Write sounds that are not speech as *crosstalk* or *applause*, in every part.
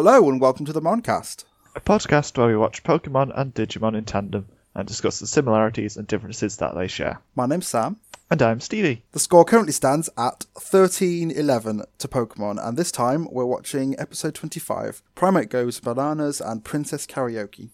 Hello and welcome to the Moncast. a podcast where we watch Pokemon and Digimon in tandem and discuss the similarities and differences that they share. My name's Sam. And I'm Stevie. The score currently stands at 13-11 to Pokemon, and this time we're watching episode 25, Primate Goes Bananas and Princess Karaoke.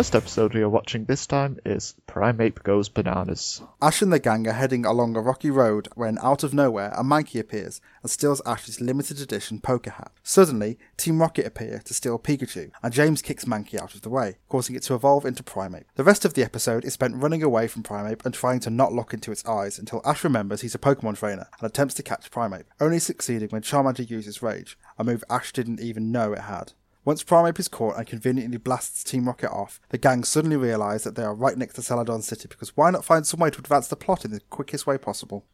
First episode we are watching this time is Primeape Goes Bananas. Ash and the gang are heading along a rocky road when, out of nowhere, a Mankey appears and steals Ash's limited edition poker hat. Suddenly, Team Rocket appear to steal Pikachu, and James kicks Mankey out of the way, causing it to evolve into Primeape. The rest of the episode is spent running away from Primeape and trying to not look into its eyes until Ash remembers he's a Pokemon trainer and attempts to catch Primeape, only succeeding when Charmander uses Rage, a move Ash didn't even know it had. Once Primeape is caught and conveniently blasts Team Rocket off, the gang suddenly realise that they are right next to Celadon City because why not find some way to advance the plot in the quickest way possible?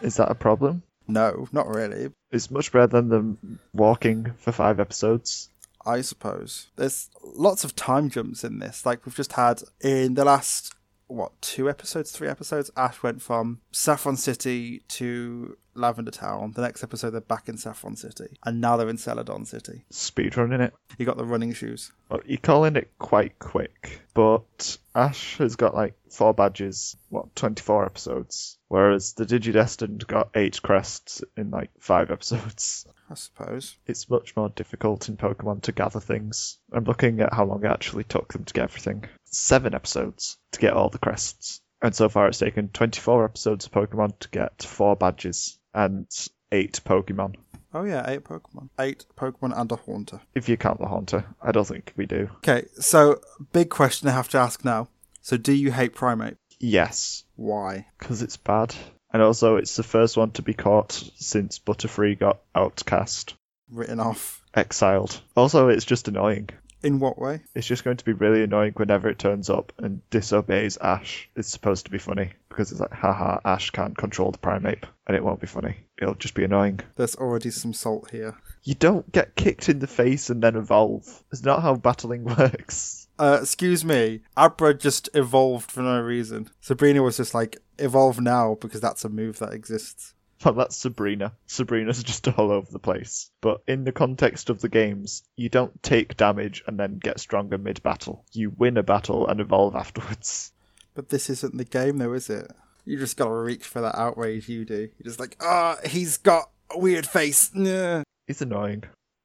Is that a problem? No, not really. It's much better than them walking for five episodes. I suppose. There's lots of time jumps in this. Like we've just had in the last what, two episodes, three episodes, Ash went from Saffron City to Lavender Town. The next episode they're back in Saffron City. And now they're in Celadon City. Speedrunning it. You got the running shoes. Well, you're calling it quite quick, but Ash has got like four badges, what, 24 episodes, whereas the Digidestined got eight crests in like five episodes. I suppose. It's much more difficult in Pokemon to gather things. I'm looking at how long it actually took them to get everything. Seven episodes to get all the crests. And so far it's taken 24 episodes of Pokemon to get four badges and eight Pokemon. Oh yeah, eight Pokemon. Eight Pokemon and a Haunter. If you count the Haunter. I don't think we do. Okay, so big question I have to ask now. So do you hate Primate? Yes, Why? because it's bad. And also, it's the first one to be caught since Butterfree got outcast, Written off. exiled. Also, it's just annoying. In what way? It's just going to be really annoying whenever it turns up and disobeys Ash. It's supposed to be funny because it's like, haha, Ash can't control the Primeape, and it won't be funny. It'll just be annoying. There's already some salt here. You don't get kicked in the face and then evolve. It's not how battling *laughs* works. Uh, excuse me, Abra just evolved for no reason. Sabrina was just like, evolve now because that's a move that exists. Well, that's Sabrina. Sabrina's *laughs* just all over the place. But in the context of the games, you don't take damage and then get stronger mid battle. You win a battle and evolve afterwards. But this isn't the game though, is it? You just gotta reach for that outrage you do. You're just like, ah, he's got a weird face. Nah. It's annoying.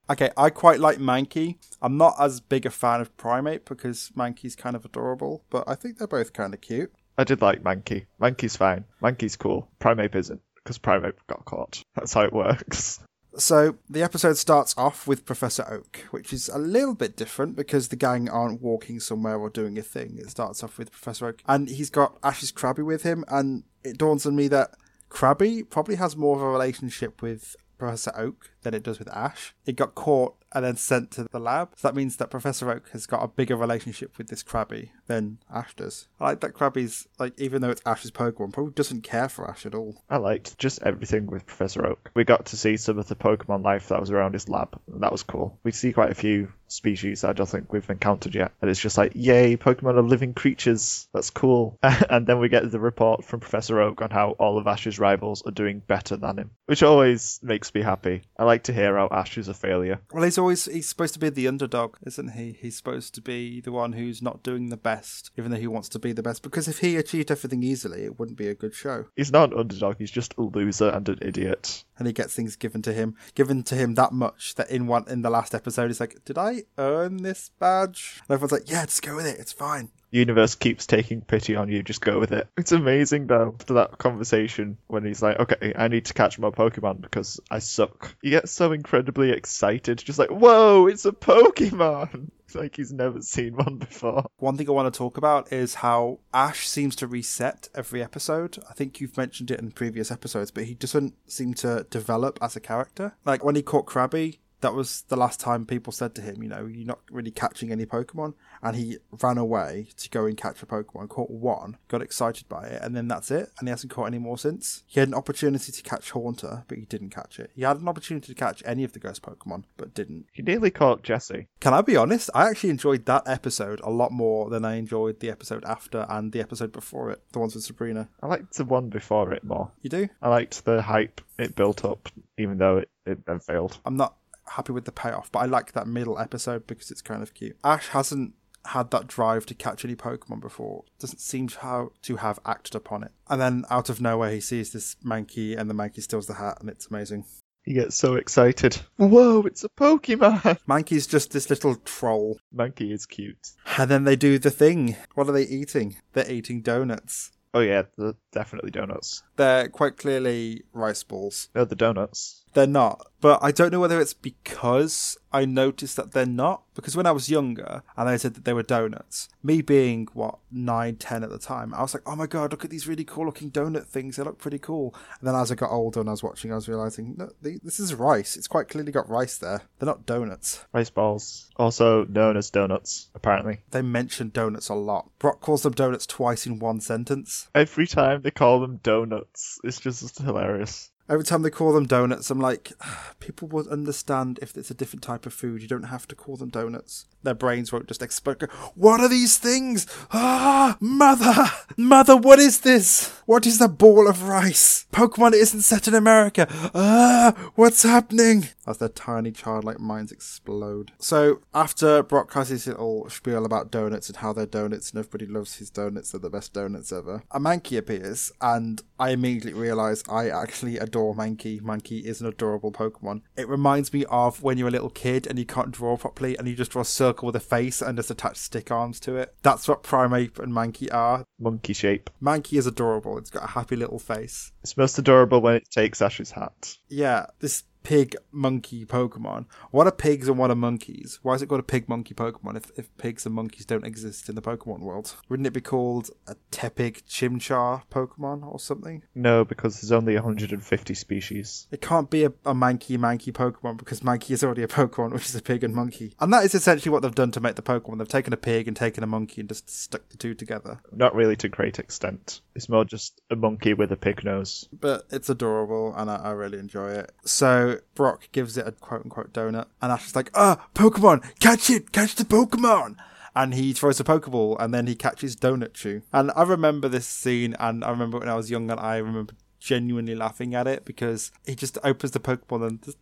Okay, I quite like Mankey. I'm not as big a fan of Primate because Mankey's kind of adorable, but I think they're both kind of cute. I did like Mankey. Mankey's fine. Mankey's cool. Primate isn't, because Primeape got caught. That's how it works. So the episode starts off with Professor Oak, which is a little bit different because the gang aren't walking somewhere or doing a thing. It starts off with Professor Oak, and he's got Ash's Krabby with him, and it dawns on me that Krabby probably has more of a relationship with Professor Oak than it does with Ash. It got caught and then sent to the lab. So that means that Professor Oak has got a bigger relationship with this Krabby than Ash does. I like that Krabby's, like, even though it's Ash's Pokemon, probably doesn't care for Ash at all. I liked just everything with Professor Oak. We got to see some of the Pokemon life that was around his lab. and That was cool. We see quite a few species that I don't think we've encountered yet. And it's just like, yay, Pokemon are living creatures. That's cool. *laughs* and then we get the report from Professor Oak on how all of Ash's rivals are doing better than him, which always makes me happy. I like to hear how Ash is a failure. Well, he's always he's supposed to be the underdog, isn't he? He's supposed to be the one who's not doing the best, even though he wants to be the best. Because if he achieved everything easily, it wouldn't be a good show. He's not an underdog, he's just a loser and an idiot. And he gets things given to him, given to him that much that in one in the last episode, he's like, "Did I earn this badge?" And everyone's like, "Yeah, just go with it. It's fine." Universe keeps taking pity on you, just go with it. It's amazing though, after that conversation when he's like, okay, I need to catch more Pokemon because I suck. You get so incredibly excited, just like, whoa, it's a Pokemon! *laughs* It's like he's never seen one before. One thing I want to talk about is how Ash seems to reset every episode. I think you've mentioned it in previous episodes, but he doesn't seem to develop as a character. Like when he caught Krabby, that was the last time people said to him, you know, you're not really catching any Pokemon. And he ran away to go and catch a Pokemon, caught one, got excited by it, and then that's it. And he hasn't caught any more since. He had an opportunity to catch Haunter, but he didn't catch it. He had an opportunity to catch any of the ghost Pokemon, but didn't. He nearly caught Jessie. Can I be honest? I actually enjoyed that episode a lot more than I enjoyed the episode after and the episode before it, the ones with Sabrina. I liked the one before it more. You do? I liked the hype it built up, even though it, it then failed. I'm not happy with the payoff, but I like that middle episode because it's kind of cute. Ash hasn't had that drive to catch any Pokemon before. Doesn't seem to have, to have acted upon it. And then out of nowhere, he sees this Mankey, and the Mankey steals the hat, and it's amazing. He gets so excited. Whoa, it's a Pokemon! *laughs* Mankey's just this little troll. Monkey is cute. And then they do the thing. What are they eating? They're eating donuts. Oh yeah, definitely donuts. They're quite clearly rice balls. No, the donuts. They're not. But I don't know whether it's because I noticed that they're not. Because when I was younger and they said that they were donuts, me being, what, 9, 10 at the time, I was like, oh my god, look at these really cool looking donut things. They look pretty cool. And then as I got older and I was watching, I was realizing, no, they, this is rice. It's quite clearly got rice there. They're not donuts. Rice balls. Also known as donuts, apparently. They mention donuts a lot. Brock calls them donuts twice in one sentence. Every time they call them donuts, it's just hilarious. Every time they call them donuts, I'm like, *sighs* people would understand if it's a different type of food. You don't have to call them donuts. Their brains won't just explode. What are these things? Ah, mother, *laughs* mother, what is this? What is the ball of rice? Pokemon isn't set in America. Ah, what's happening? As their tiny childlike minds explode. So after Brock has his little spiel about donuts and how they're donuts and everybody loves his donuts, they're the best donuts ever. A Mankey appears and I immediately realise I actually adore Mankey. Mankey is an adorable Pokemon. It reminds me of when you're a little kid and you can't draw properly and you just draw a circle with a face and just attach stick arms to it. That's what Primeape and Mankey are. Monkey shape. Mankey is adorable. It's got a happy little face. It's most adorable when it takes Ash's hat. Yeah, this pig monkey Pokemon. What are pigs and what are monkeys? Why is it called a pig monkey Pokemon if, if pigs and monkeys don't exist in the Pokemon world? Wouldn't it be called a Tepig Chimchar Pokemon or something? No, because there's only 150 species. It can't be a, a Mankey Mankey Pokemon because Mankey is already a Pokemon, which is a pig and monkey. And that is essentially what they've done to make the Pokemon. They've taken a pig and taken a monkey and just stuck the two together. Not really to great extent. It's more just a monkey with a pig nose. But it's adorable and I, I really enjoy it. So Brock gives it a quote unquote donut, and Ash is like, ah, Pokemon, catch it, catch the Pokemon. And he throws a Pokeball and then he catches Donut Chew. And I remember this scene, and I remember when I was young, and I remember genuinely laughing at it because he just opens the Pokeball and just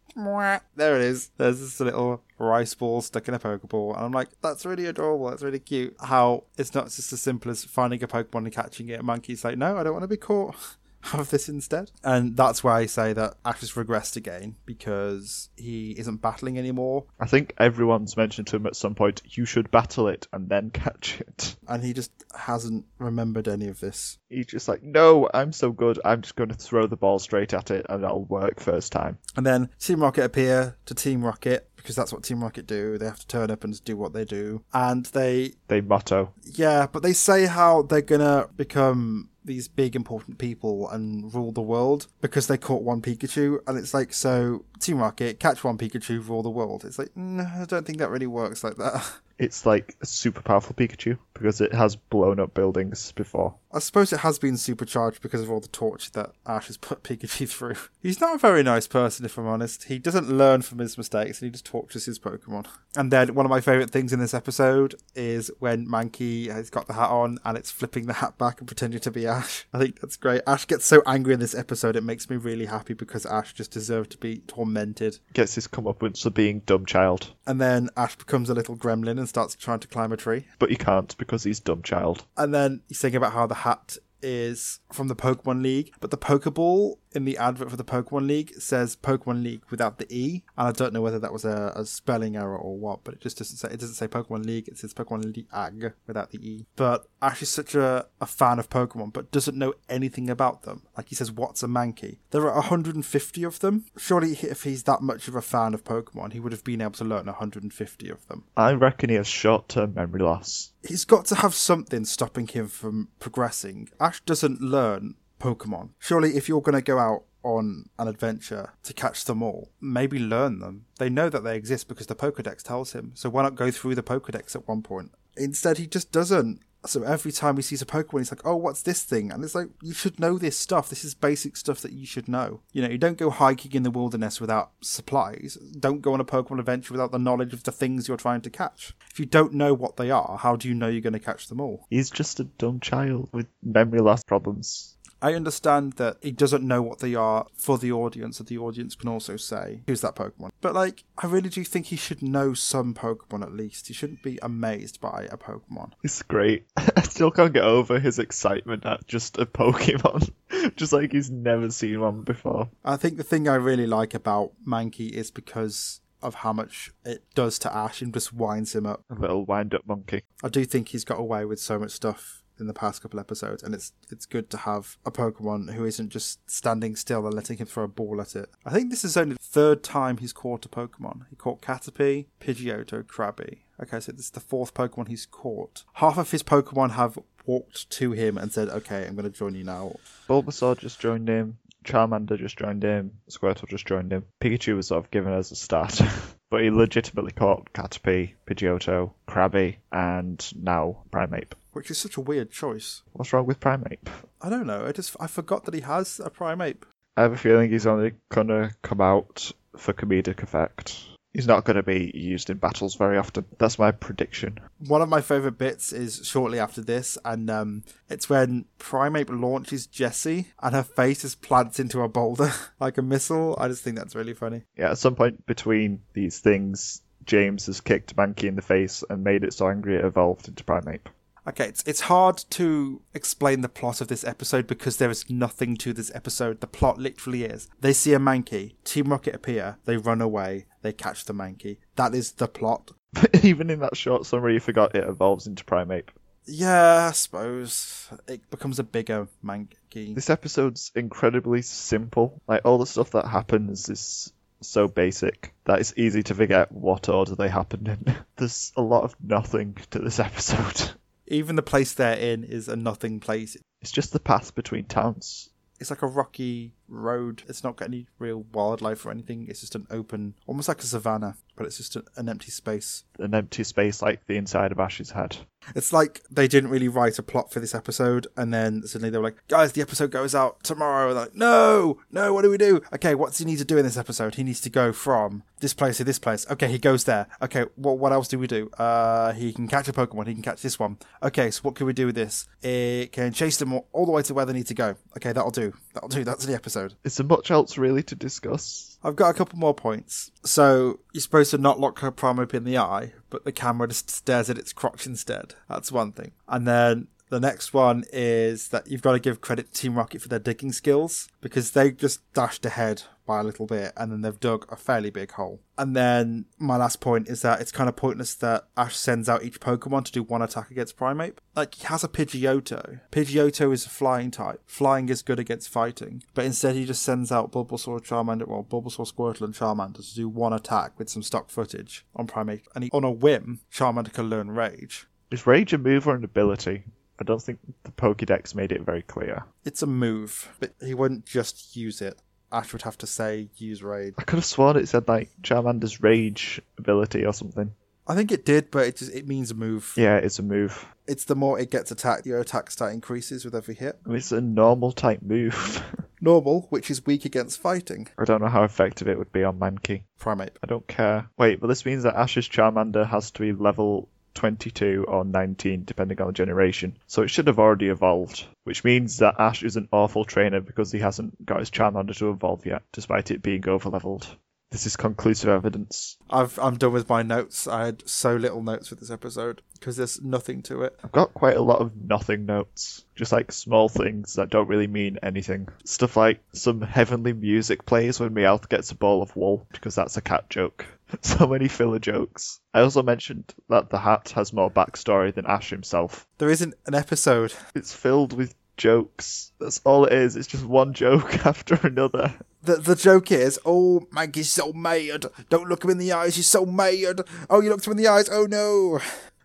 there it is. There's this little rice ball stuck in a Pokeball, and I'm like, that's really adorable. That's really cute. How it's not just as simple as finding a Pokemon and catching it. Monkey's like, no, I don't want to be caught. *laughs* Have this instead, and that's why I say that Ash has regressed again because he isn't battling anymore, I think everyone's mentioned to him at some point, you should battle it and then catch it. and he just hasn't remembered any of this. He's just like, no, I'm so good, I'm just going to throw the ball straight at it and it'll work first time. And then Team Rocket appear to Team Rocket because that's what Team Rocket do. They have to turn up and do what they do, and they They motto. Yeah, but they say how they're gonna become these big important people and rule the world because they caught one Pikachu, and it's like so Team Rocket catch one Pikachu, rule the world. It's like no, I don't think that really works like that. *laughs* It's like a super powerful Pikachu because it has blown up buildings before. I suppose it has been supercharged because of all the torture that Ash has put *laughs* Pikachu through. He's not a very nice person, if I'm honest. He doesn't learn from his mistakes and he just tortures his Pokemon. And then one of my favourite things in this episode is when Mankey has got the hat on and it's flipping the hat back and pretending to be Ash. *laughs* I think that's great. Ash gets so angry in this episode, it makes me really happy because Ash just deserved to be tormented. Gets his comeuppance for being dumb child. And then Ash becomes a little gremlin and starts trying to climb a tree. But he can't because he's dumb child. And then he's saying about how the hat is from the Pokemon League, but the Pokeball in the advert for the Pokemon League says Pokemon League without the E, and I don't know whether that was a, a spelling error or what, but it just doesn't say it doesn't say Pokemon League, it says Pokemon League without the E. But Ash is such a, a fan of Pokemon, but doesn't know anything about them. Like he says, what's a Mankey? There are 150 of them. Surely, if he's that much of a fan of Pokemon, he would have been able to learn 150 of them. I reckon he has short term memory loss. He's got to have something stopping him from progressing. Ash doesn't learn Pokemon. Surely, if you're going to go out on an adventure to catch them all, maybe learn them. They know that they exist because the Pokedex tells him. So why not go through the Pokedex at one point? Instead, he just doesn't. So every time he sees a Pokemon, he's like, "Oh, what's this thing?" And it's like, you should know this stuff. This is basic stuff that you should know. You know, you don't go hiking in the wilderness without supplies. Don't go on a Pokemon adventure without the knowledge of the things you're trying to catch. If you don't know what they are, how do you know you're going to catch them all? He's just a dumb child with memory loss problems. I understand that he doesn't know what they are for the audience, and the audience can also say, who's that Pokemon? But, like, I really do think he should know some Pokemon at least. He shouldn't be amazed by a Pokemon. It's great. *laughs* I still can't get over his excitement at just a *laughs* Pokemon. *laughs* just like he's never seen one before. I think the thing I really like about Mankey is because of how much it does to Ash and just winds him up. A little wind up monkey. I do think he's got away with so much stuff in the past couple episodes, and it's it's good to have a Pokemon who isn't just standing still and letting him throw a ball at it. I think this is only the third time he's caught a Pokemon. He caught Caterpie, Pidgeotto, Krabby. Okay, so this is the fourth Pokemon he's caught. Half of his Pokemon have walked to him and said, "Okay, I'm going to join you now." Bulbasaur just joined him. Charmander just joined him. Squirtle just joined him. Pikachu was sort of given as a start. *laughs* but he legitimately caught Caterpie, Pidgeotto, Krabby, and now Primeape. Which is such a weird choice. What's wrong with Primeape? I don't know. I just I forgot that he has a Primeape. I have a feeling he's only gonna come out for comedic effect. He's not going to be used in battles very often. That's my prediction. One of my favourite bits is shortly after this, and um, it's when Primeape launches Jessie and her face is planted into a boulder *laughs* like a missile. I just think that's really funny. Yeah, at some point between these things, James has kicked Mankey in the face and made it so angry it evolved into Primeape. Okay, it's it's hard to explain the plot of this episode because there is nothing to this episode. The plot literally is they see a Mankey, Team Rocket appear, they run away, they catch the Mankey. That is the plot. But *laughs* even in that short summary, you forgot it evolves into Primeape. Yeah, I suppose it becomes a bigger Mankey. This episode's incredibly simple. Like all the stuff that happens is so basic that it's easy to forget what order they happened in. *laughs* There's a lot of nothing to this episode. *laughs* Even the place they're in is a nothing place. It's just the path between towns. It's like a rocky road. It's not got any real wildlife or anything. It's just an open, almost like a savannah, but it's just an empty space. An empty space like the inside of Ash's head. It's like they didn't really write a plot for this episode, and then suddenly they were like, "Guys, the episode goes out tomorrow." And they're like, "No, no, what do we do? Okay, what's he need to do in this episode? He needs to go from this place to this place. Okay, he goes there. Okay, what what else do we do? Uh, he can catch a Pokemon. He can catch this one. Okay, so what can we do with this? It can chase them all, all the way to where they need to go. Okay, that'll do. That'll do. That's the episode. Is there much else really to discuss? I've got a couple more points. So you're supposed to not look her Primeape in the eye, but the camera just stares at its crotch instead. That's one thing. And then the next one is that you've got to give credit to Team Rocket for their digging skills because they just dashed ahead by a little bit and then they've dug a fairly big hole. And then my last point is that it's kind of pointless that Ash sends out each Pokemon to do one attack against Primeape. Like, he has a Pidgeotto. Pidgeotto is a flying type. Flying is good against fighting. But instead, he just sends out Bulbasaur, Charmander, well, Bulbasaur, Squirtle, and Charmander to do one attack with some stock footage on Primeape. And he, on a whim, Charmander can learn Rage. Is Rage a move or an ability? I don't think the Pokédex made it very clear. It's a move, but he wouldn't just use it. Ash would have to say use Rage. I could have sworn it said like Charmander's Rage ability or something. I think it did, but it just it means a move. Yeah, it's a move. It's the more it gets attacked, your attack stat increases with every hit. It's a normal type move. *laughs* Normal, which is weak against fighting. I don't know how effective it would be on Mankey. Primate. I don't care. Wait, but this means that Ash's Charmander has to be level 22 or 19 depending on the generation. So it should have already evolved, which means that Ash is an awful trainer because he hasn't got his Charmander to evolve yet, despite it being overleveled. This is conclusive evidence. I've I'm done with my notes. I had so little notes for this episode because there's nothing to it. I've got quite a lot of nothing notes, just like small things that don't really mean anything. Stuff like some heavenly music plays when Meowth gets a ball of wool, because that's a cat joke. *laughs* so many filler jokes. I also mentioned that the hat has more backstory than Ash himself. There isn't an episode. It's filled with jokes. That's all it is. It's just one joke *laughs* after another. The the joke is, oh, Mankey's so mad. Don't look him in the eyes. He's so mad. Oh, you looked him in the eyes. Oh no.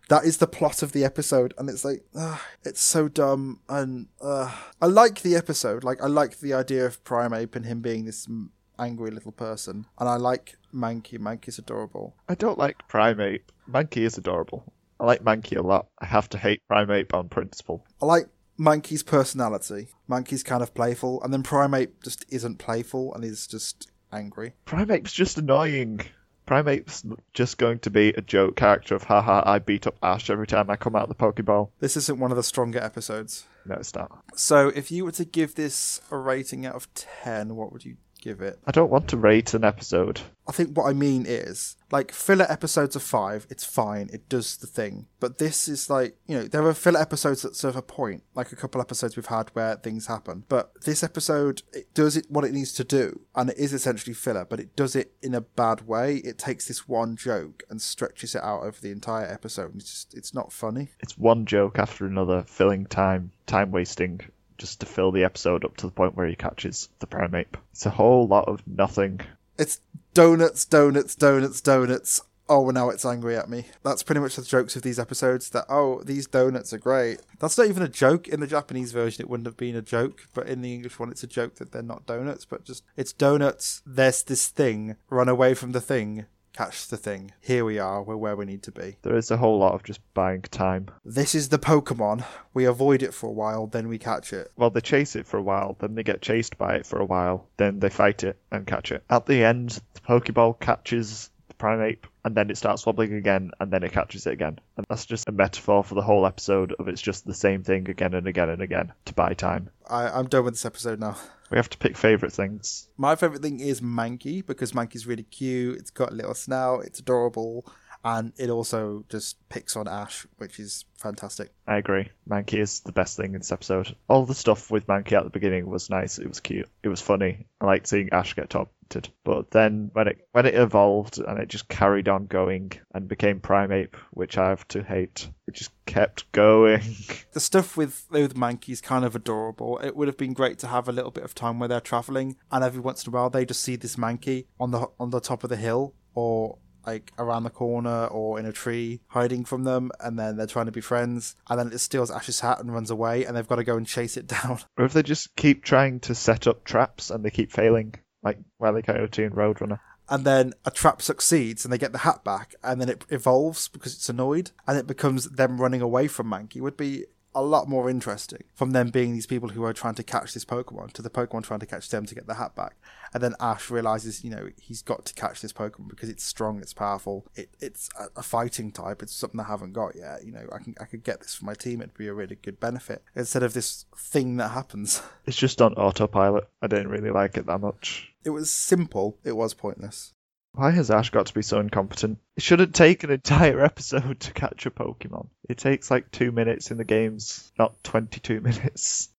That is the plot of the episode, and it's like, ugh, it's so dumb. And uh, I like the episode. Like, I like the idea of Primeape and him being this m- angry little person, and I like Mankey. Mankey's adorable. I don't like Primate. Mankey is adorable. I like Mankey a lot. I have to hate Primate on principle. I like Mankey's personality. Mankey's kind of playful, and then Primate just isn't playful and is just angry. Primate's just annoying. Primate's just going to be a joke character of haha, I beat up Ash every time I come out of the Pokeball. This isn't one of the stronger episodes. No, it's not. So, if you were to give this a rating out of 10, what would you give it? I don't want to rate an episode. I think what I mean is, like, filler episodes of five, it's fine, it does the thing. But this is like, you know, there are filler episodes that serve a point, like a couple episodes we've had where things happen. But this episode, it does it what it needs to do, and it is essentially filler, but it does it in a bad way. It takes this one joke and stretches it out over the entire episode. and It's just, it's not funny. It's one joke after another, filling time, time wasting, just to fill the episode up to the point where he catches the Primeape. It's a whole lot of nothing. It's donuts, donuts, donuts, donuts. Oh, now it's angry at me. That's pretty much the jokes of these episodes. That oh, these donuts are great. That's not even a joke in the Japanese version. It wouldn't have been a joke, but in the English one, it's a joke that they're not donuts, but just it's donuts. There's this thing. Run away from the thing. Catch the thing. Here we are. We're where we need to be. There is a whole lot of just buying time. This is the Pokemon. We avoid it for a while, then we catch it. Well, they chase it for a while, then they get chased by it for a while, then they fight it and catch it. At the end, the Pokeball catches the Primeape, and then it starts wobbling again, and then it catches it again. And that's just a metaphor for the whole episode of it's just the same thing again and again and again to buy time. I, I'm done with this episode now. We have to pick favourite things. My favourite thing is Mankey because Mankey's really cute. It's got a little snout. It's adorable. And it also just picks on Ash, which is fantastic. I agree. Mankey is the best thing in this episode. All the stuff with Mankey at the beginning was nice. It was cute. It was funny. I liked seeing Ash get tormented. But then when it when it evolved and it just carried on going and became Primeape, which I have to hate, it just kept going. *laughs* The stuff with with is kind of adorable. It would have been great to have a little bit of time where they're traveling, and every once in a while they just see this Mankey on the on the top of the hill or like around the corner or in a tree hiding from them and then they're trying to be friends and then it steals Ash's hat and runs away and they've got to go and chase it *laughs* down. or if they just keep trying to set up traps and they keep failing, like Wile E. Coyote and Roadrunner. and then a trap succeeds and they get the hat back and then it evolves because it's annoyed and it becomes them running away from Mankey would be a lot more interesting from them being these people who are trying to catch this Pokemon to the Pokemon trying to catch them to get the hat back. And then Ash realizes, you know, he's got to catch this Pokemon because it's strong, it's powerful, it, it's a, a fighting type, it's something I haven't got yet. You know, I can I could get this for my team, it'd be a really good benefit instead of this thing that happens. It's just on autopilot. I didn't really like it that much. It was simple, it was pointless. Why has Ash got to be so incompetent? It shouldn't take an entire *laughs* episode to catch a Pokemon. It takes like two minutes in the games, not 22 *laughs* minutes.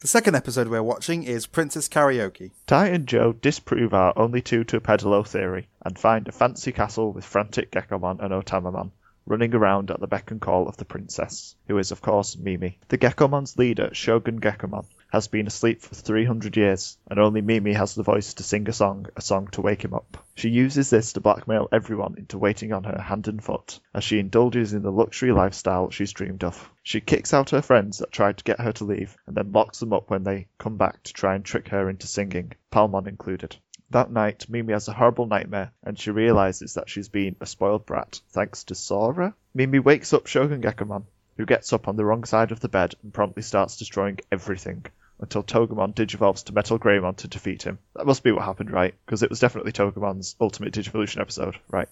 The second episode we're watching is Princess Karaoke. Tai and Joe disprove our only two to pedalo theory and find a fancy castle with frantic Gekomon and Otamamon running around at the beck and call of the princess, who is of course Mimi. The Gekomon's leader, Shogun Gekomon, has been asleep for 300 years, and only Mimi has the voice to sing a song, a song to wake him up. She uses this to blackmail everyone into waiting on her hand and foot, as she indulges in the luxury lifestyle she's dreamed of. She kicks out her friends that tried to get her to leave, and then locks them up when they come back to try and trick her into singing, Palmon included. That night, Mimi has a horrible nightmare, and she realizes that she's been a spoiled brat thanks to Sora. Mimi wakes up Shogun Gekomon, who gets up on the wrong side of the bed and promptly starts destroying everything until Togemon digivolves to Metal Greymon to defeat him. That must be what happened, right? Because it was definitely Togemon's Ultimate Digivolution episode, right?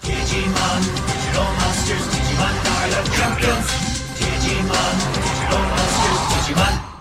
Digimon, digital monsters, Digimon are the champions. Digimon, digital monsters, Digimon.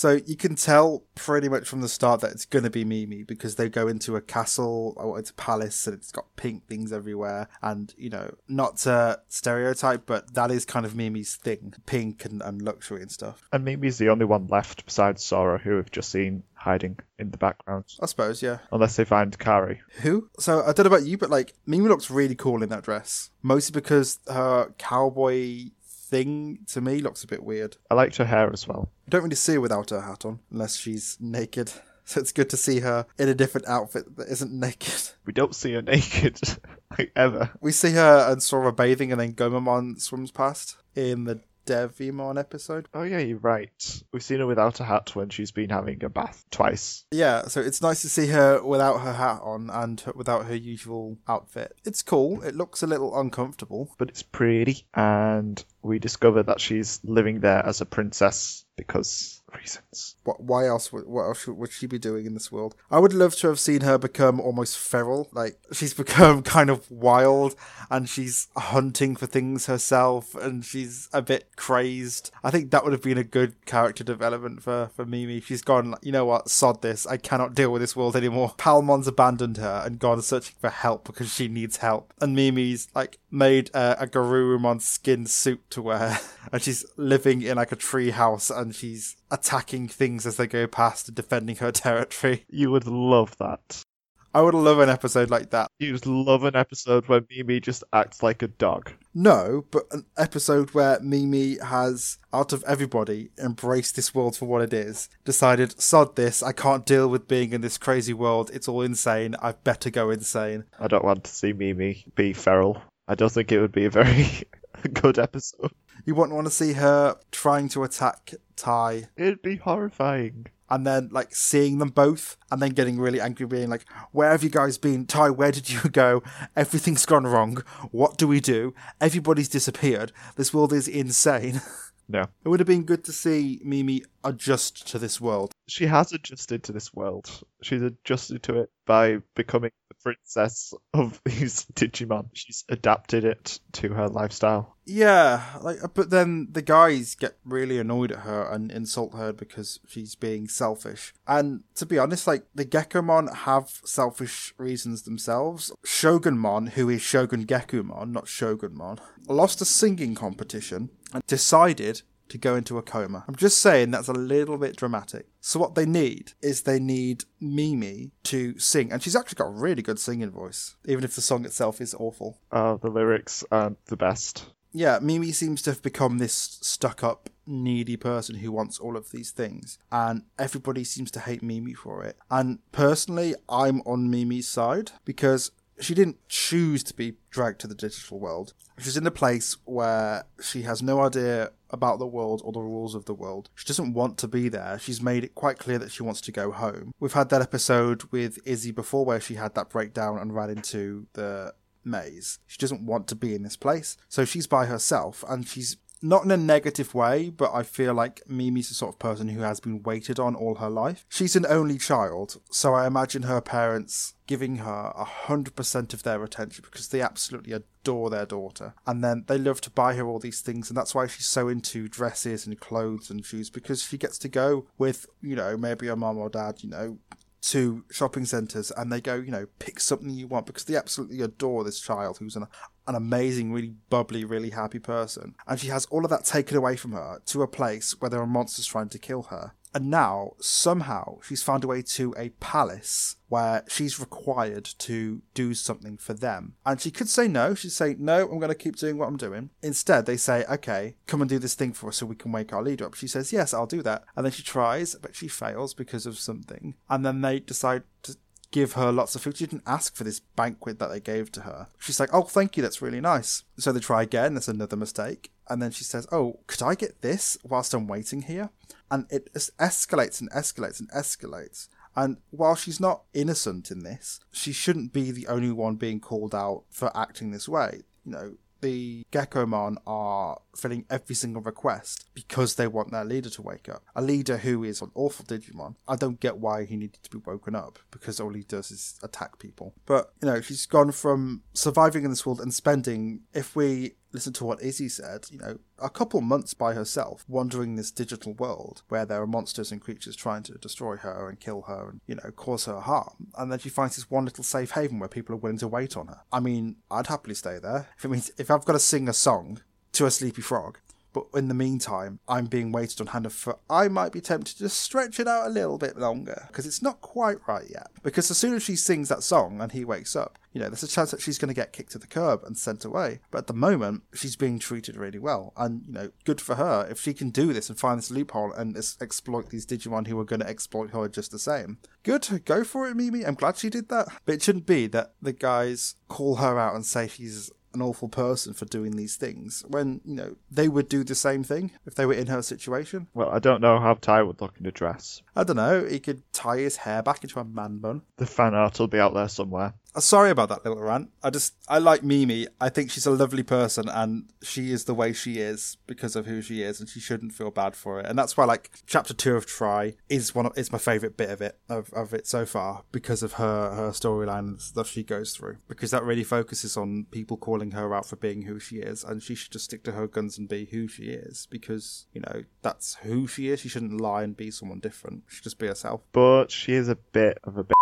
So you can tell pretty much from the start that it's going to be Mimi because they go into a castle uh, or it's a palace and it's got pink things everywhere. And, you know, not to stereotype, but that is kind of Mimi's thing pink and, and luxury and stuff. And Mimi's the only one left besides Sora who we've just seen hiding in the background. I suppose, yeah. Unless they find Kari. Who? So I don't know about you, but like Mimi looks really cool in that dress. Mostly because her cowboy thing to me looks a bit weird. I liked her hair as well. You don't really see her without her hat on, unless she's naked. *laughs* So it's good to see her in a different outfit that isn't naked. *laughs* We don't see her naked. *laughs* like ever. We see her and Sora bathing, and then Gomamon swims past in the Devimon episode. Oh yeah, you're right. We've seen her without a hat when she's been having a bath twice. Yeah, so it's nice to see her without her hat on and without her usual outfit. It's cool. It looks a little uncomfortable. but it's pretty. And we discover that she's living there as a princess because reasons. What? Why else? Would, what else would she be doing in this world? I would love to have seen her become almost feral. Like she's *laughs* become kind of wild, and she's hunting for things herself, and she's a bit crazed. I think that would have been a good character development for for Mimi. She's gone. You know what? Sod this. I cannot deal with this world anymore. Palmon's abandoned her and gone searching for help because she needs help. And Mimi's like made uh, a Garurumon skin suit to wear, *laughs* and she's living in like a tree house, and she's attacking things as they go past and defending her territory. *laughs* You would love that. I would love an episode like that. You would love an episode where Mimi just acts like a dog. No, but an episode where Mimi has, out of everybody, embraced this world for what it is, decided, sod this, I can't deal with being in this crazy world, it's all insane, I've better go insane. I don't want to see Mimi be feral. I don't think it would be a very *laughs* good episode. You wouldn't want to see her trying to attack Tai. It'd be horrifying. and then like seeing them both and then getting really angry being like where have you guys been? Tai where did you go? Everything's gone wrong. What do we do? Everybody's disappeared. This world is insane. *laughs* No. it would have been good to see mimi adjust to this world. She has adjusted to this world. She's adjusted to it by becoming princess of *laughs* these Digimon. She's adapted it to her lifestyle. yeah like but then the guys get really annoyed at her and insult her because she's being selfish and to be honest like the gekomon have selfish reasons themselves shogunmon who is shogun gekomon not shogunmon lost a singing competition and decided to go into a coma. I'm just saying that's a little bit dramatic. So what they need is they need Mimi to sing, and she's actually got a really good singing voice, even if the song itself is awful. Oh, the lyrics aren't the best. Yeah, Mimi seems to have become this stuck up, needy person who wants all of these things, and everybody seems to hate Mimi for it. And personally, I'm on Mimi's side because she didn't choose to be dragged to the digital world. She's in a place where she has no idea about the world or the rules of the world. She doesn't want to be there. She's made it quite clear that she wants to go home. We've had that episode with Izzy before where she had that breakdown and ran into the maze. She doesn't want to be in this place. So she's by herself and she's not in a negative way, but I feel like Mimi's the sort of person who has been waited on all her life. She's an only child, so I imagine her parents giving her a hundred percent of their attention because they absolutely adore their daughter. And then they love to buy her all these things, and that's why she's so into dresses and clothes and shoes because she gets to go with, you know, maybe her mum or dad, you know, to shopping centres and they go, you know, pick something you want because they absolutely adore this child who's an, an amazing, really bubbly, really happy person. And she has all of that taken away from her to a place where there are monsters trying to kill her. And now, somehow, she's found a way to a palace where she's required to do something for them. And she could say no. She'd say, no, I'm going to keep doing what I'm doing. Instead, they say, okay, come and do this thing for us so we can wake our leader up. She says, yes, I'll do that. And then she tries, but she fails because of something. And then they decide to give her lots of food. She didn't ask for this banquet that they gave to her. She's like, oh, thank you, that's really nice. So they try again, that's another mistake. And then she says, oh, could I get this whilst I'm waiting here? And it escalates and escalates and escalates. And while she's not innocent in this, she shouldn't be the only one being called out for acting this way. You know, the Gekomon are filling every single request because they want their leader to wake up. A leader who is an awful Digimon. I don't get why he needed to be woken up because all he does is attack people. But, you know, she's gone from surviving in this world and spending, if we listen to what Izzy said, you know, a couple months by herself wandering this digital world where there are monsters and creatures trying to destroy her and kill her and, you know, cause her harm. And then she finds this one little safe haven where people are willing to wait on her. I mean, I'd happily stay there. If it means, if I've got to sing a song to a sleepy frog, But in the meantime, I'm being waited on hand for I might be tempted to stretch it out a little bit longer because it's not quite right yet. Because as soon as she sings that song and he wakes up, you know, there's a chance that she's going to get kicked to the curb and sent away. But at the moment, she's being treated really well. And, you know, good for her. If she can do this and find this loophole and exploit these Digimon who are going to exploit her just the same, good. Go for it, Mimi. I'm glad she did that. But it shouldn't be that the guys call her out and say she's an awful person for doing these things when, you know, they would do the same thing if they were in her situation. Well, I don't know how Tai would look in a dress. I don't know, he could tie his hair back into a man bun. The fan art will be out there somewhere. Uh, Sorry about that little rant. I just I like Mimi. I think she's a lovely person and she is the way she is because of who she is and she shouldn't feel bad for it. And that's why like chapter 2 of Tri is one of is my favorite bit of it of, of it so far because of her her storyline and stuff she goes through because that really focuses on people calling her out for being who she is and she should just stick to her guns and be who she is because, you know, that's who she is. She shouldn't lie and be someone different. She should just be herself. But she is a bit of a b-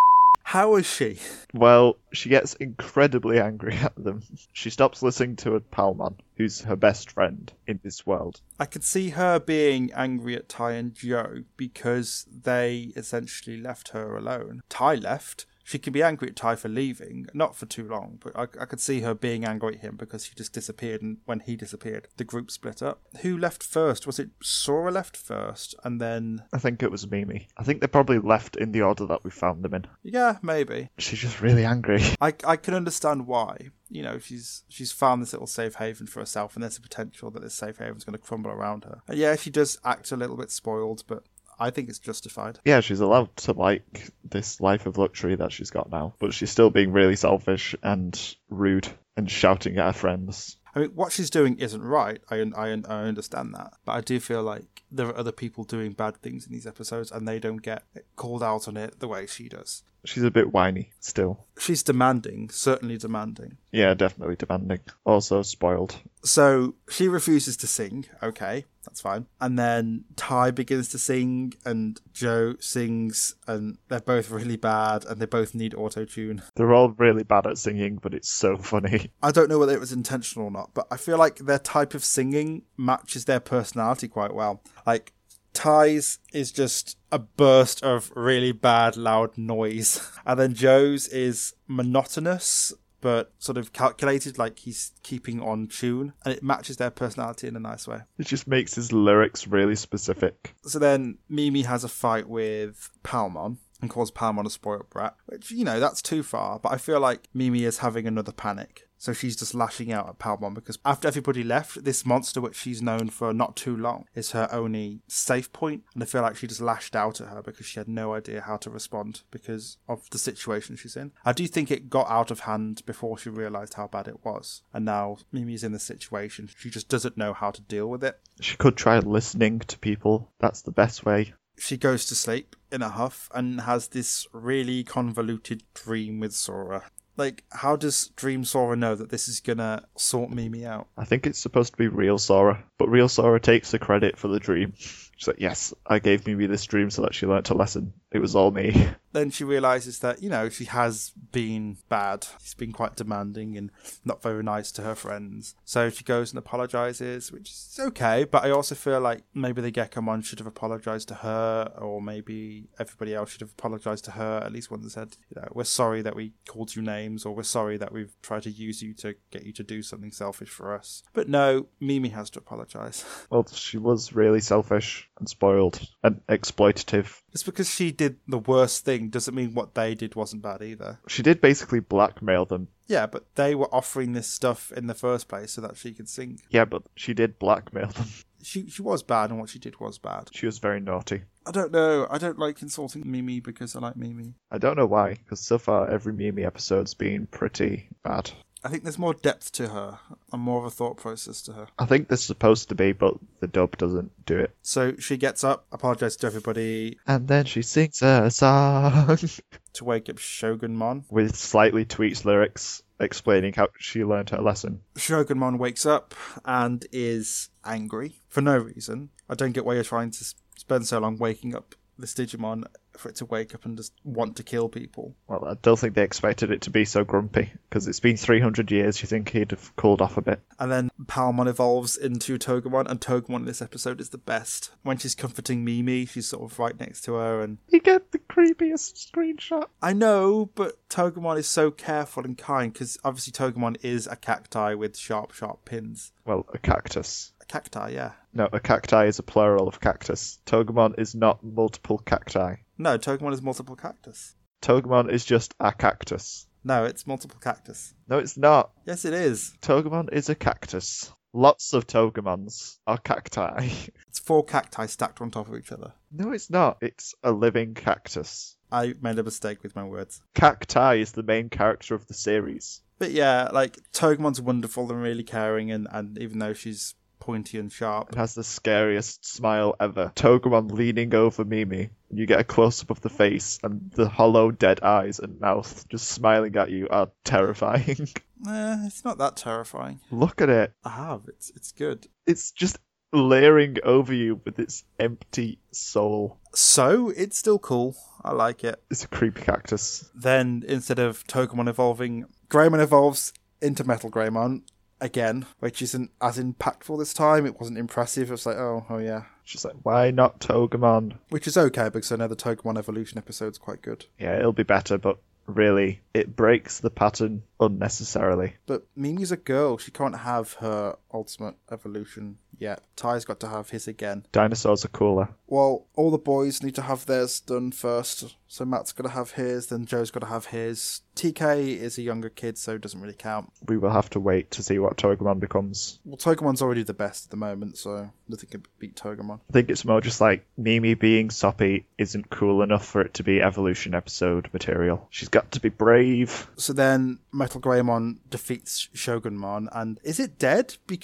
How is she? Well, she gets incredibly angry at them. She stops listening to a Palmon, who's her best friend in this world. I could see her being angry at Tai and Joe because they essentially left her alone. Tai left. She can be angry at Tai for leaving, not for too long, but I, I could see her being angry at him because he just disappeared, and when he disappeared, the group split up. Who left first? Was it Sora left first, and then I think it was Mimi. I think they probably left in the order that we found them in. yeah, maybe. She's just really angry. *laughs* I I can understand why. You know, she's she's found this little safe haven for herself, and there's a potential that this safe haven's going to crumble around her. And yeah, she does act a little bit spoiled, but I think it's justified. Yeah, she's allowed to like this life of luxury that she's got now, but she's still being really selfish and rude and shouting at her friends. I mean, what she's doing isn't right. I, I, I understand that. But I do feel like there are other people doing bad things in these episodes and they don't get called out on it the way she does. She's a bit whiny still. She's demanding, certainly demanding. Yeah, definitely demanding. Also spoiled. So she refuses to sing. Okay, that's fine. And then Tai begins to sing, and Joe sings, and they're both really bad, and they both need auto tune. *laughs* They're all really bad at singing, but it's so funny. I don't know whether it was intentional or not, but I feel like their type of singing matches their personality quite well. Like Tai's is just a burst of really bad loud noise, *laughs* and then Joe's is monotonous but sort of calculated, like he's keeping on tune, and it matches their personality in a nice way. It just makes his lyrics really specific. So then Mimi has a fight with Palmon and calls Palmon a spoiled brat, which, you know, that's too far, but I feel like Mimi is having another panic. So she's just lashing out at Palmon because after everybody left, this monster, which she's known for not too long, is her only safe point. And I feel like she just lashed out at her because she had no idea how to respond because of the situation she's in. I do think it got out of hand before she realised how bad it was. And now Mimi's in the situation. She just doesn't know how to deal with it. She could try listening to people. That's the best way. She goes to sleep in a huff and has this really convoluted dream with Sora. Like, how does Dream Sora know that this is gonna sort Mimi out? I think it's supposed to be real Sora, but real Sora takes the credit for the dream. She's like, yes, I gave Mimi this dream so that she learnt a lesson. It was all me. *laughs* Then she realizes that, you know, she has been bad. She's been quite demanding and not very nice to her friends. So she goes and apologizes, which is okay, but I also feel like maybe the Gekomon should have apologized to her, or maybe everybody else should have apologized to her. At least once said, you know, we're sorry that we called you names, or we're sorry that we've tried to use you to get you to do something selfish for us. But no, Mimi has to apologize. *laughs* Well, she was really selfish and spoiled and exploitative. Just because she did the worst thing doesn't mean what they did wasn't bad either. She did basically blackmail them. Yeah, but they were offering this stuff in the first place so that she could sing. Yeah, but she did blackmail them. *laughs* She she was bad, and what she did was bad. She was very naughty. I don't know. I don't like insulting Mimi because I like Mimi. I don't know why, because so far every Mimi episode's been pretty bad. I think there's more depth to her and more of a thought process to her. I think there's supposed to be, but the dub doesn't do it. So she gets up, apologizes to everybody And then she sings a song *laughs* to wake up Shogunmon. with slightly tweaked lyrics explaining how she learned her lesson. Shogunmon wakes up and is angry for no reason. I don't get why you're trying to spend so long waking up this Digimon for it to wake up and just want to kill people. Well, I don't think they expected it to be so grumpy because it's been 300 years. You think he'd have cooled off a bit? And then Palmon evolves into Togemon, and Togemon in this episode is the best. When she's comforting Mimi, she's sort of right next to her, and You get the creepiest screenshot. I know, but Togemon is so careful and kind because obviously Togemon is a cacti with sharp, sharp pins. Well, a cactus. Cacti, yeah. No, a cacti is a plural of cactus. Togemon is not multiple cacti. No, Togemon is multiple cactus. Togemon is just a cactus. No, it's multiple cactus. No, it's not. Yes, it is. Togemon is a cactus. Lots of Togemons are cacti. *laughs* It's four cacti stacked on top of each other. no, it's not. It's a living cactus. I made a mistake with my words. Cacti is the main character of the series. But yeah, like Togemon's wonderful and really caring, and, and even though she's pointy and sharp, It has the scariest smile ever. Togemon leaning over Mimi. You get a close up of the face, and the hollow, dead eyes and mouth just smiling at you are terrifying. *laughs* eh, it's not that terrifying. Look at it. I have. It's it's good. It's just layering over you with its empty soul. So it's still cool. I like it. It's a creepy cactus. Then instead of Togemon evolving, Greymon evolves into Metal Greymon again, which isn't as impactful this time. It wasn't impressive. It was like, oh, oh yeah. She's like, why not Togemon? Which is okay because I know the Togemon evolution episode's quite good. Yeah, it'll be better, but really, it breaks the pattern unnecessarily. But Mimi's a girl. She can't have her ultimate evolution yet. Tai's got to have his again. Dinosaurs are cooler. Well, all the boys need to have theirs done first. So Matt's got to have his, then Joe's got to have his. TK is a younger kid, so it doesn't really count. We will have to wait to see what Togemon becomes. Well, Togemon's already the best at the moment, so nothing can beat Togemon. I think it's more just like Mimi being soppy isn't cool enough for it to be evolution episode material. She's got to be brave. So then Metal Greymon defeats Shogunmon, and is it dead? Because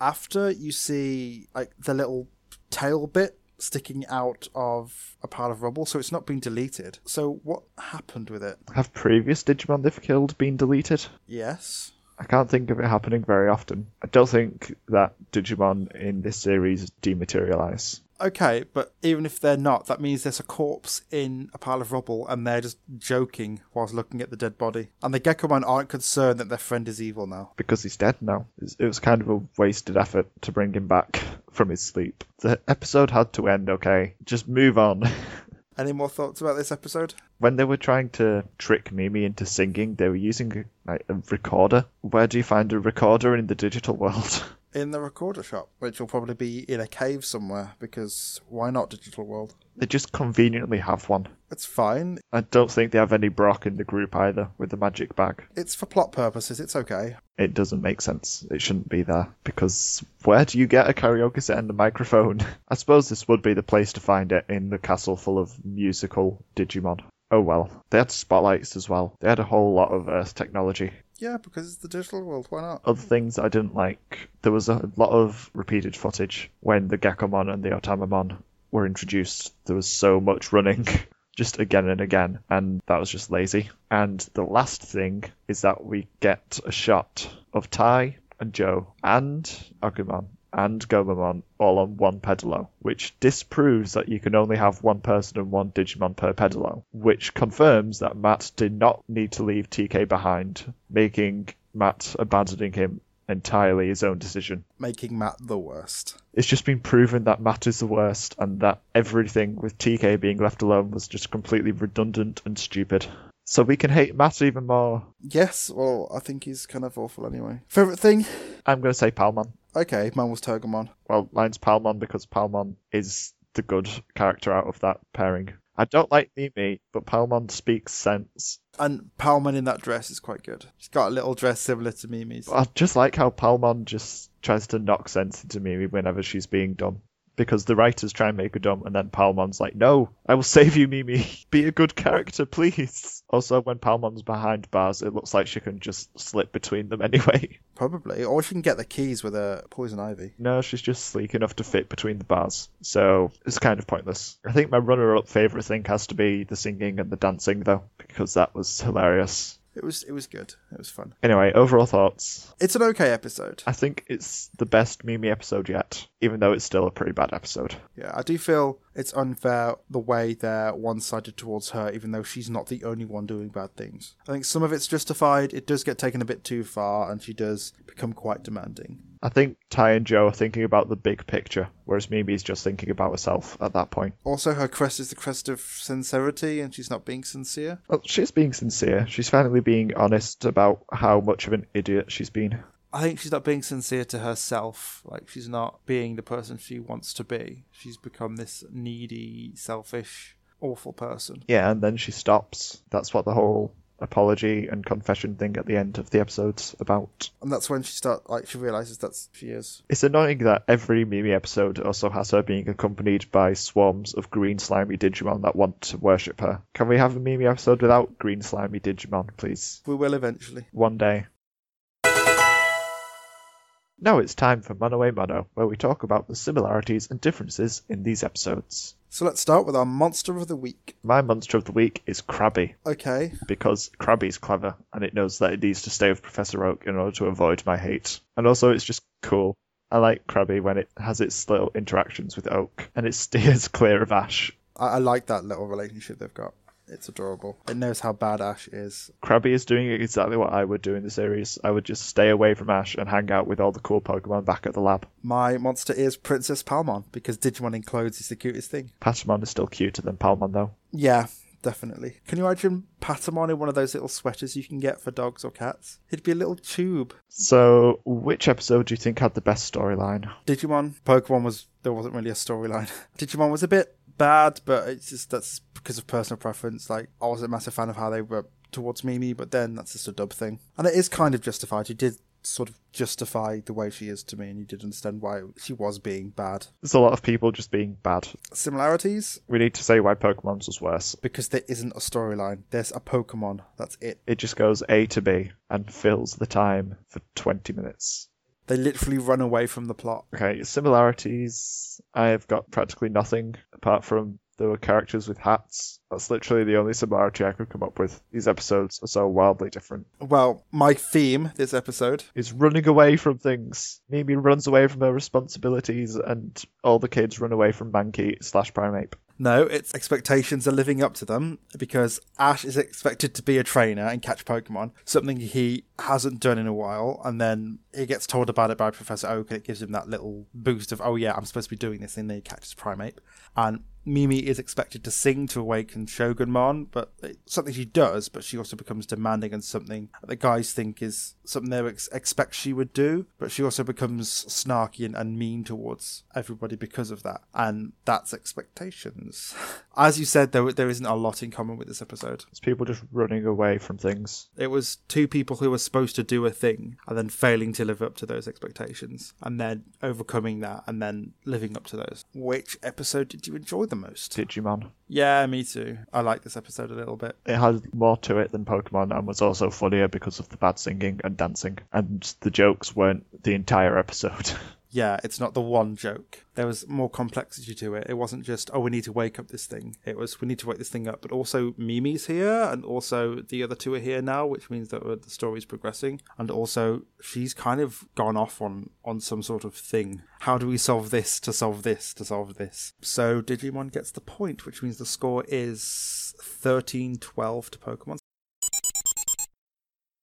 after you see like the little tail bit sticking out of a pile of rubble, so it's not been deleted. So what happened with it? Have previous Digimon they've killed been deleted? Yes. I can't think of it happening very often. I don't think that Digimon in this series dematerialize. Okay, but even if they're not, that means there's a corpse in a pile of rubble and they're just joking whilst looking at the dead body. And the Gekomon aren't concerned that their friend is evil now. because he's dead now. It was kind of a wasted effort to bring him back *laughs* from his sleep. The episode had to end, okay? Just move on. *laughs* Any more thoughts about this episode? when they were trying to trick Mimi into singing, they were using like, a recorder. Where do you find a recorder in the digital world? *laughs* In the recorder shop, which will probably be in a cave somewhere, because why not Digital World? they just conveniently have one. It's fine. I don't think they have any Brock in the group either with the magic bag. It's for plot purposes. It's okay. It doesn't make sense. It shouldn't be there. Because where do you get a karaoke set and a microphone? *laughs* I suppose this would be the place to find it in the castle full of musical Digimon. Oh well. They had spotlights as well. They had a whole lot of Earth technology. Yeah, because it's the Digital World. Why not? Other things I didn't like. There was a lot of repeated footage when the Gekomon and the Otamamon were introduced. There was so much running. *laughs* Just again and again, and that was just lazy. And the last thing is that we get a shot of Tai and Joe and Agumon and Gomamon all on one pedalo, which disproves that you can only have one person and one Digimon per pedalo, which confirms that Matt did not need to leave TK behind, making Matt abandoning him entirely his own decision. Making Matt the worst. It's just been proven that Matt is the worst and that everything with TK being left alone was just completely redundant and stupid. So we can hate Matt even more. Yes, well, I think he's kind of awful anyway. Favourite thing? I'm going to say Palmon. Okay, mine was Togemon. Well, mine's Palmon because Palmon is the good character out of that pairing. I don't like Mimi, but Palmon speaks sense. And Palmon in that dress is quite good. She's got a little dress similar to Mimi's. I just like how Palmon just tries to knock sense into Mimi whenever she's being dumb. Because the writers try and make her dumb, and then Palmon's like, No, I will save you, Mimi. *laughs* Be a good character, please. Also, when Palmon's behind bars, it looks like she can just slip between them *laughs* anyway. Probably. Or she can get the keys with a poison ivy. No, she's just sleek enough to fit between the bars. So it's kind of pointless. I think my runner up favourite thing has to be the singing and the dancing, though, because that was hilarious. It was it was good. It was fun. Anyway, overall thoughts. It's an okay episode. I think it's the best Mimi episode yet, even though it's still a pretty bad episode. Yeah, I do feel it's unfair the way they're one sided towards her, even though she's not the only one doing bad things. I think some of it's justified, it does get taken a bit too far, and she does become quite demanding. I think Tai and Joe are thinking about the big picture, whereas Mimi's just thinking about herself at that point. Also, her crest is the crest of sincerity, and she's not being sincere. Well, she's being sincere. She's finally being honest about how much of an idiot she's been. I think she's not being sincere to herself. Like, she's not being the person she wants to be. She's become this needy, selfish, awful person. Yeah, and then she stops. That's what the whole apology and confession thing at the end of the episode's about. And that's when she start like she realizes that she is. It's annoying that every Mimi episode also has her being accompanied by swarms of green slimy Digimon that want to worship her. Can we have a Mimi episode without green slimy Digimon, please? We will eventually. One day. Now it's time for Monoway Mono, where we talk about the similarities and differences in these episodes. So let's start with our monster of the week. My monster of the week is Krabby, Okay. because Krabby's clever and it knows that it needs to stay with Professor Oak in order to avoid my hate. And also, it's just cool. I like Krabby when it has its little interactions with Oak and it *laughs* steers clear of Ash. I, I like that little relationship they've got. It's adorable. It knows how bad Ash is. Krabby is doing exactly what I would do in the series. I would just stay away from Ash and hang out with all the cool Pokemon back at the lab. My monster is Princess Palmon because Digimon in clothes is the cutest thing. Patamon is still cuter than Palmon though. Yeah, definitely. Can you imagine Patamon in one of those little sweaters you can get for dogs or cats? It'd be a little tube. So, which episode do you think had the best storyline? Digimon, Pokemon was there wasn't really a storyline. *laughs* Digimon was a bit bad, but it's just that's because of personal preference. Like I wasn't a massive fan of how they were towards Mimi, but then that's just a dub thing, and it is kind of justified. You did sort of justify the way she is to me, and you did understand why she was being bad. There's a lot of people just being bad. Similarities We need to say why Pokemon's was worse. because there isn't a storyline. There's a Pokemon. That's it. It just goes A to B and fills the time for 20 minutes. They literally run away from the plot. Okay, similarities. I have got practically nothing apart from there were characters with hats. That's literally the only similarity I could come up with. These episodes are so wildly different. Well, my theme this episode Is running away from things. Mimi runs away from her responsibilities, and all the kids run away from Mankey slash Primeape. No, its expectations are living up to them because Ash is expected to be a trainer and catch Pokemon, something he hasn't done in a while, and then he gets told about it by Professor Oak and it gives him that little boost of, oh yeah, I'm supposed to be doing this, and then he catches Primeape. And Mimi is expected to sing to awaken Shogunmon, but it's something she does, but she also becomes demanding and something the guys think is something they ex- expect she would do, but she also becomes snarky and, and mean towards everybody because of that. And that's expectations. *laughs* As you said, there, there isn't a lot in common with this episode. It's people just running away from things. It was two people who were supposed to do a thing and then failing to live up to those expectations, and then overcoming that and then living up to those. Which episode did you enjoy the most? Digimon. Yeah, me too. I like this episode a little bit. It had more to it than Pokemon and was also funnier because of the bad singing and dancing. And the jokes weren't the entire episode. *laughs* Yeah, it's not the one joke. There was more complexity to it. It wasn't just, oh, we need to wake up this thing. It was, we need to wake this thing up. But also, Mimi's here, and also the other two are here now, which means that uh, the story's progressing. And also, she's kind of gone off on, on some sort of thing. How do we solve this to solve this to solve this? So, Digimon gets the point, which means the score is 13 12 to Pokemon.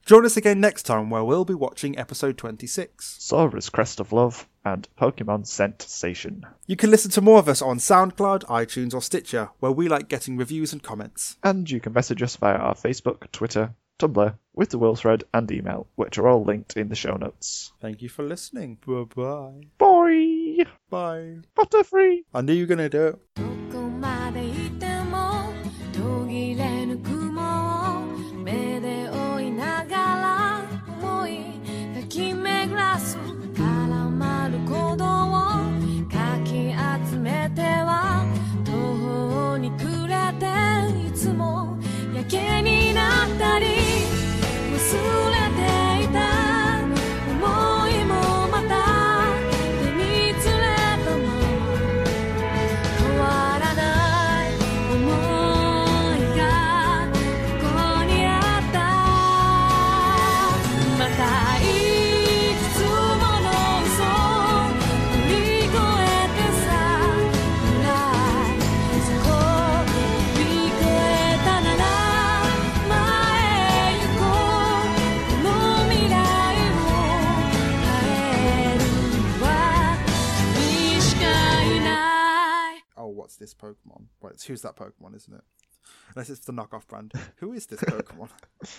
Join us again next time where we'll be watching episode 26. Sora's Crest of Love and Pokemon Scent-sation. You can listen to more of us on SoundCloud, iTunes, or Stitcher, where we like getting reviews and comments. And you can message us via our Facebook, Twitter, Tumblr, with the Will thread, and email, which are all linked in the show notes. Thank you for listening. Bye bye. Bye! Bye. Butterfree! I knew you were going to do it. Pokemon? Well, it's who's that Pokemon, isn't it? Unless it's the knockoff brand. Who is this Pokemon? *laughs*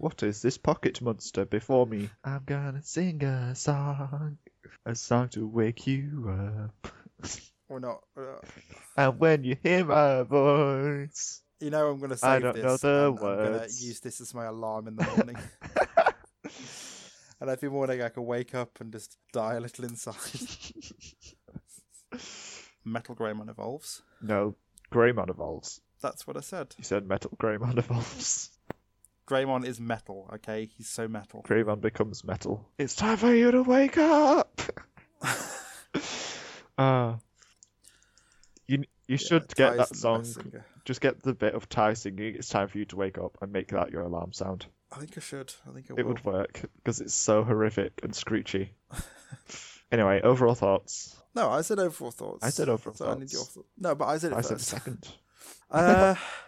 What is this pocket monster before me? I'm gonna sing a song, a song to wake you up. or not? Uh, And when you hear my voice, you know, I'm to save I don't this. know the and I'm words. use this as my alarm in the morning. *laughs* and every morning I can wake up and just die a little inside. *laughs* Metal Greymon evolves. no, Greymon evolves. That's what I said. You said metal Greymon evolves. Greymon is metal, okay? He's so metal. Greymon becomes metal. It's time for you to wake up. *laughs* uh, you you should get that song. Just get the bit of Tai singing. It's time for you to wake up and make that your alarm sound. I think I should. I think It will. would work because it's so horrific and screechy. *laughs* anyway, overall thoughts. No, I said overall thoughts. I said overall so I need thoughts. your thoughts. No, but I said it I said first. second. *laughs* Uh, *laughs*